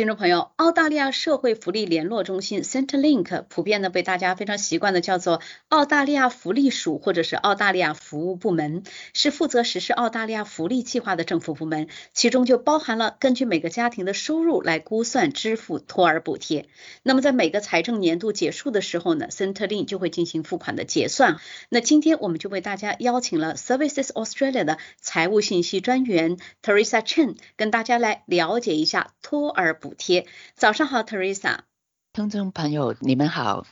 听众朋友，澳大利亚社会福利联络中心 Centrelink 普遍呢被大家非常习惯的叫做澳大利亚福利署或者是澳大利亚服务部门，是负责实施澳大利亚福利计划的政府部门，其中就包含了根据每个家庭的收入来估算支付托儿补贴。那么在每个财政年度结束的时候呢，Centrelink 就会进行付款的结算。那今天我们就为大家邀请了 Services Australia 的财务信息专员 Teresa Chen 跟大家来了解一下托儿补。补贴，早上好，Teresa。听众朋友，你们好。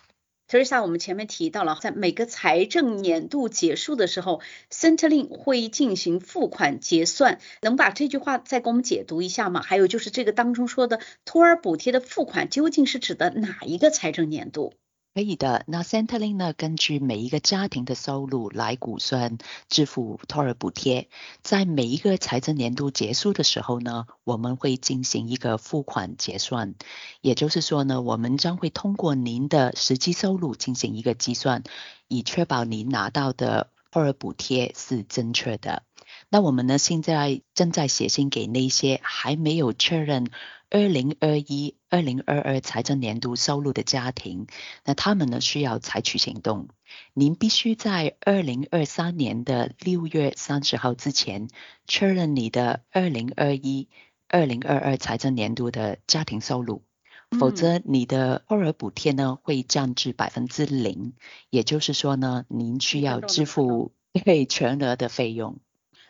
Teresa，我们前面提到了，在每个财政年度结束的时候，Centrelink 会进行付款结算，能把这句话再给我们解读一下吗？还有就是这个当中说的托儿补贴的付款，究竟是指的哪一个财政年度？可以的，那 Centrelink 呢，根据每一个家庭的收入来估算支付托儿补贴，在每一个财政年度结束的时候呢，我们会进行一个付款结算，也就是说呢，我们将会通过您的实际收入进行一个计算，以确保您拿到的或者补贴是正确的。那我们呢，现在正在写信给那些还没有确认。二零二一、二零二二财政年度收入的家庭，那他们呢需要采取行动。您必须在二零二三年的六月三十号之前确认你的二零二一、二零二二财政年度的家庭收入，否则你的托儿补贴呢会降至百分之零。也就是说呢，您需要支付对全额的费用。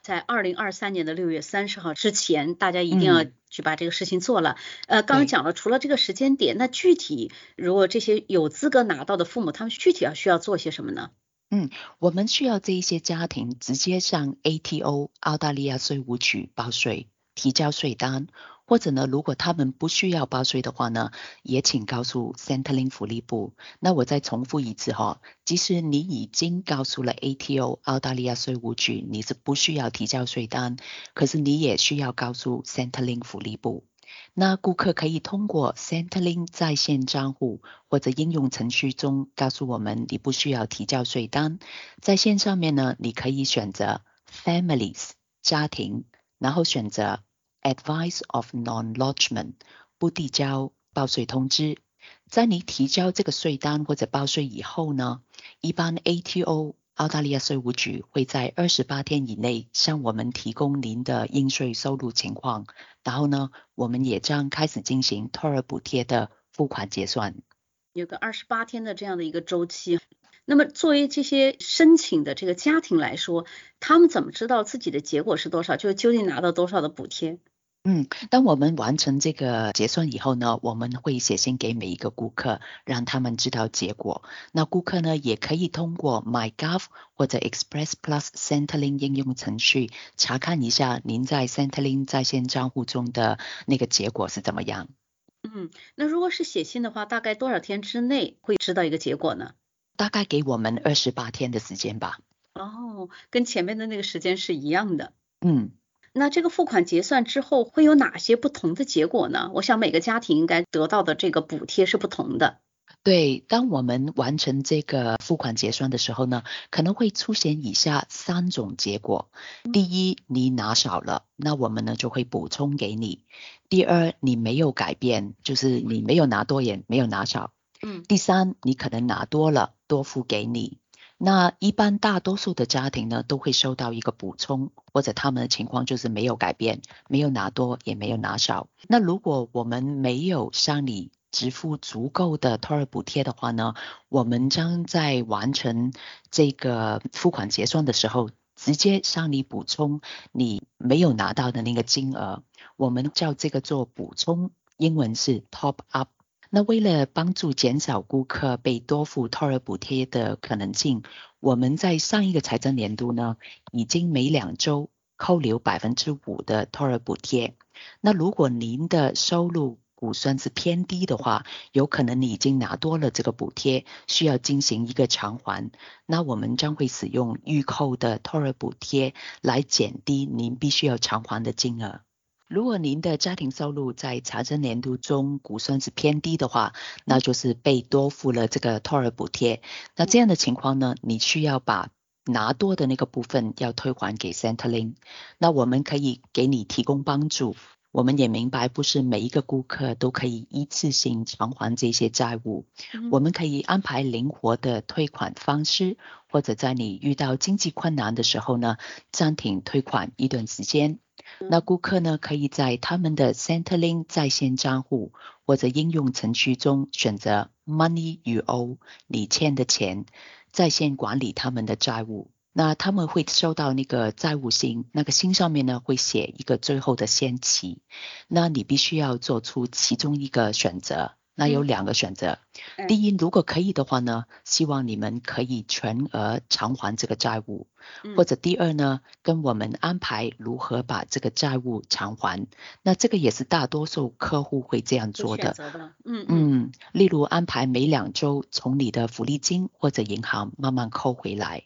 在二零二三年的六月三十号之前，大家一定要去把这个事情做了。呃，刚刚讲了，除了这个时间点，那具体如果这些有资格拿到的父母，他们具体要需要做些什么呢？嗯，我们需要这一些家庭直接向 ATO 澳大利亚税务局报税，提交税单。或者呢，如果他们不需要报税的话呢，也请告诉 Centrelink 福利部。那我再重复一次哈，即使你已经告诉了 ATO 澳大利亚税务局你是不需要提交税单，可是你也需要告诉 Centrelink 福利部。那顾客可以通过 Centrelink 在线账户或者应用程序中告诉我们你不需要提交税单。在线上面呢，你可以选择 Families 家庭，然后选择。Advice of non-lodgement 不递交报税通知，在你提交这个税单或者报税以后呢，一般 ATO 澳大利亚税务局会在二十八天以内向我们提供您的应税收入情况，然后呢，我们也将开始进行托儿补贴的付款结算。有个二十八天的这样的一个周期。那么作为这些申请的这个家庭来说，他们怎么知道自己的结果是多少？就究竟拿到多少的补贴？嗯，当我们完成这个结算以后呢，我们会写信给每一个顾客，让他们知道结果。那顾客呢，也可以通过 MyGov 或者 Express Plus Centrelink 应用程序查看一下您在 Centrelink 在线账户中的那个结果是怎么样。嗯，那如果是写信的话，大概多少天之内会知道一个结果呢？大概给我们二十八天的时间吧。哦，跟前面的那个时间是一样的。嗯。那这个付款结算之后会有哪些不同的结果呢？我想每个家庭应该得到的这个补贴是不同的。对，当我们完成这个付款结算的时候呢，可能会出现以下三种结果：第一，你拿少了，那我们呢就会补充给你；第二，你没有改变，就是你没有拿多也没有拿少；嗯，第三，你可能拿多了，多付给你。那一般大多数的家庭呢，都会收到一个补充，或者他们的情况就是没有改变，没有拿多也没有拿少。那如果我们没有向你支付足够的托儿补贴的话呢，我们将在完成这个付款结算的时候，直接向你补充你没有拿到的那个金额。我们叫这个做补充，英文是 top up。那为了帮助减少顾客被多付托儿补贴的可能性，我们在上一个财政年度呢，已经每两周扣留百分之五的托儿补贴。那如果您的收入估算是偏低的话，有可能你已经拿多了这个补贴，需要进行一个偿还。那我们将会使用预扣的托儿补贴来减低您必须要偿还的金额。如果您的家庭收入在财政年度中估算是偏低的话，那就是被多付了这个托儿补贴。那这样的情况呢，你需要把拿多的那个部分要退还给 Centrelink。那我们可以给你提供帮助，我们也明白，不是每一个顾客都可以一次性偿还这些债务。我们可以安排灵活的退款方式，或者在你遇到经济困难的时候呢，暂停退款一段时间。那顾客呢，可以在他们的 Centerlink 在线账户或者应用程序中选择 Money You O，你欠的钱，在线管理他们的债务。那他们会收到那个债务信，那个信上面呢会写一个最后的限期，那你必须要做出其中一个选择。那有两个选择，第一，如果可以的话呢，希望你们可以全额偿还这个债务，或者第二呢，跟我们安排如何把这个债务偿还。那这个也是大多数客户会这样做的。嗯嗯，例如安排每两周从你的福利金或者银行慢慢扣回来。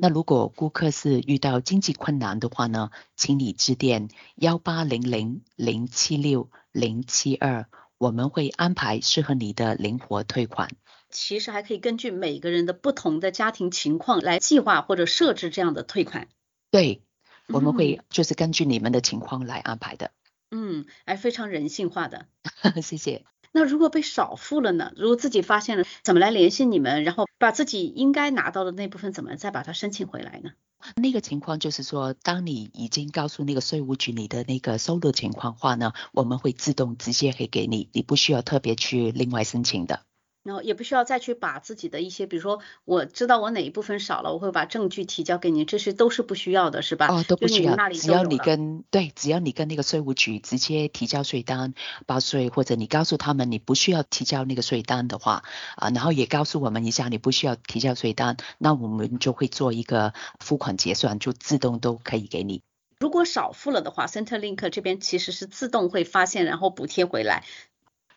那如果顾客是遇到经济困难的话呢，请你致电幺八零零零七六零七二。我们会安排适合你的灵活退款。其实还可以根据每个人的不同的家庭情况来计划或者设置这样的退款。对，我们会就是根据你们的情况来安排的。嗯，哎非常人性化的。谢谢。那如果被少付了呢？如果自己发现了，怎么来联系你们？然后把自己应该拿到的那部分怎么再把它申请回来呢？那个情况就是说，当你已经告诉那个税务局你的那个收入情况话呢，我们会自动直接给给你，你不需要特别去另外申请的。然后也不需要再去把自己的一些，比如说我知道我哪一部分少了，我会把证据提交给你，这些都是不需要的，是吧？哦，都不需要，只要你跟对，只要你跟那个税务局直接提交税单报税，或者你告诉他们你不需要提交那个税单的话，啊，然后也告诉我们一下你不需要提交税单，那我们就会做一个付款结算，就自动都可以给你。如果少付了的话，Centerlink 这边其实是自动会发现，然后补贴回来。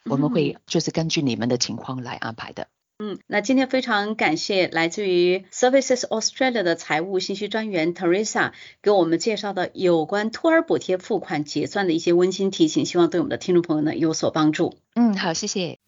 我们会就是根据你们的情况来安排的。嗯，那今天非常感谢来自于 Services Australia 的财务信息专员 Teresa 给我们介绍的有关托儿补贴付款结算的一些温馨提醒，希望对我们的听众朋友呢有所帮助。嗯，好，谢谢。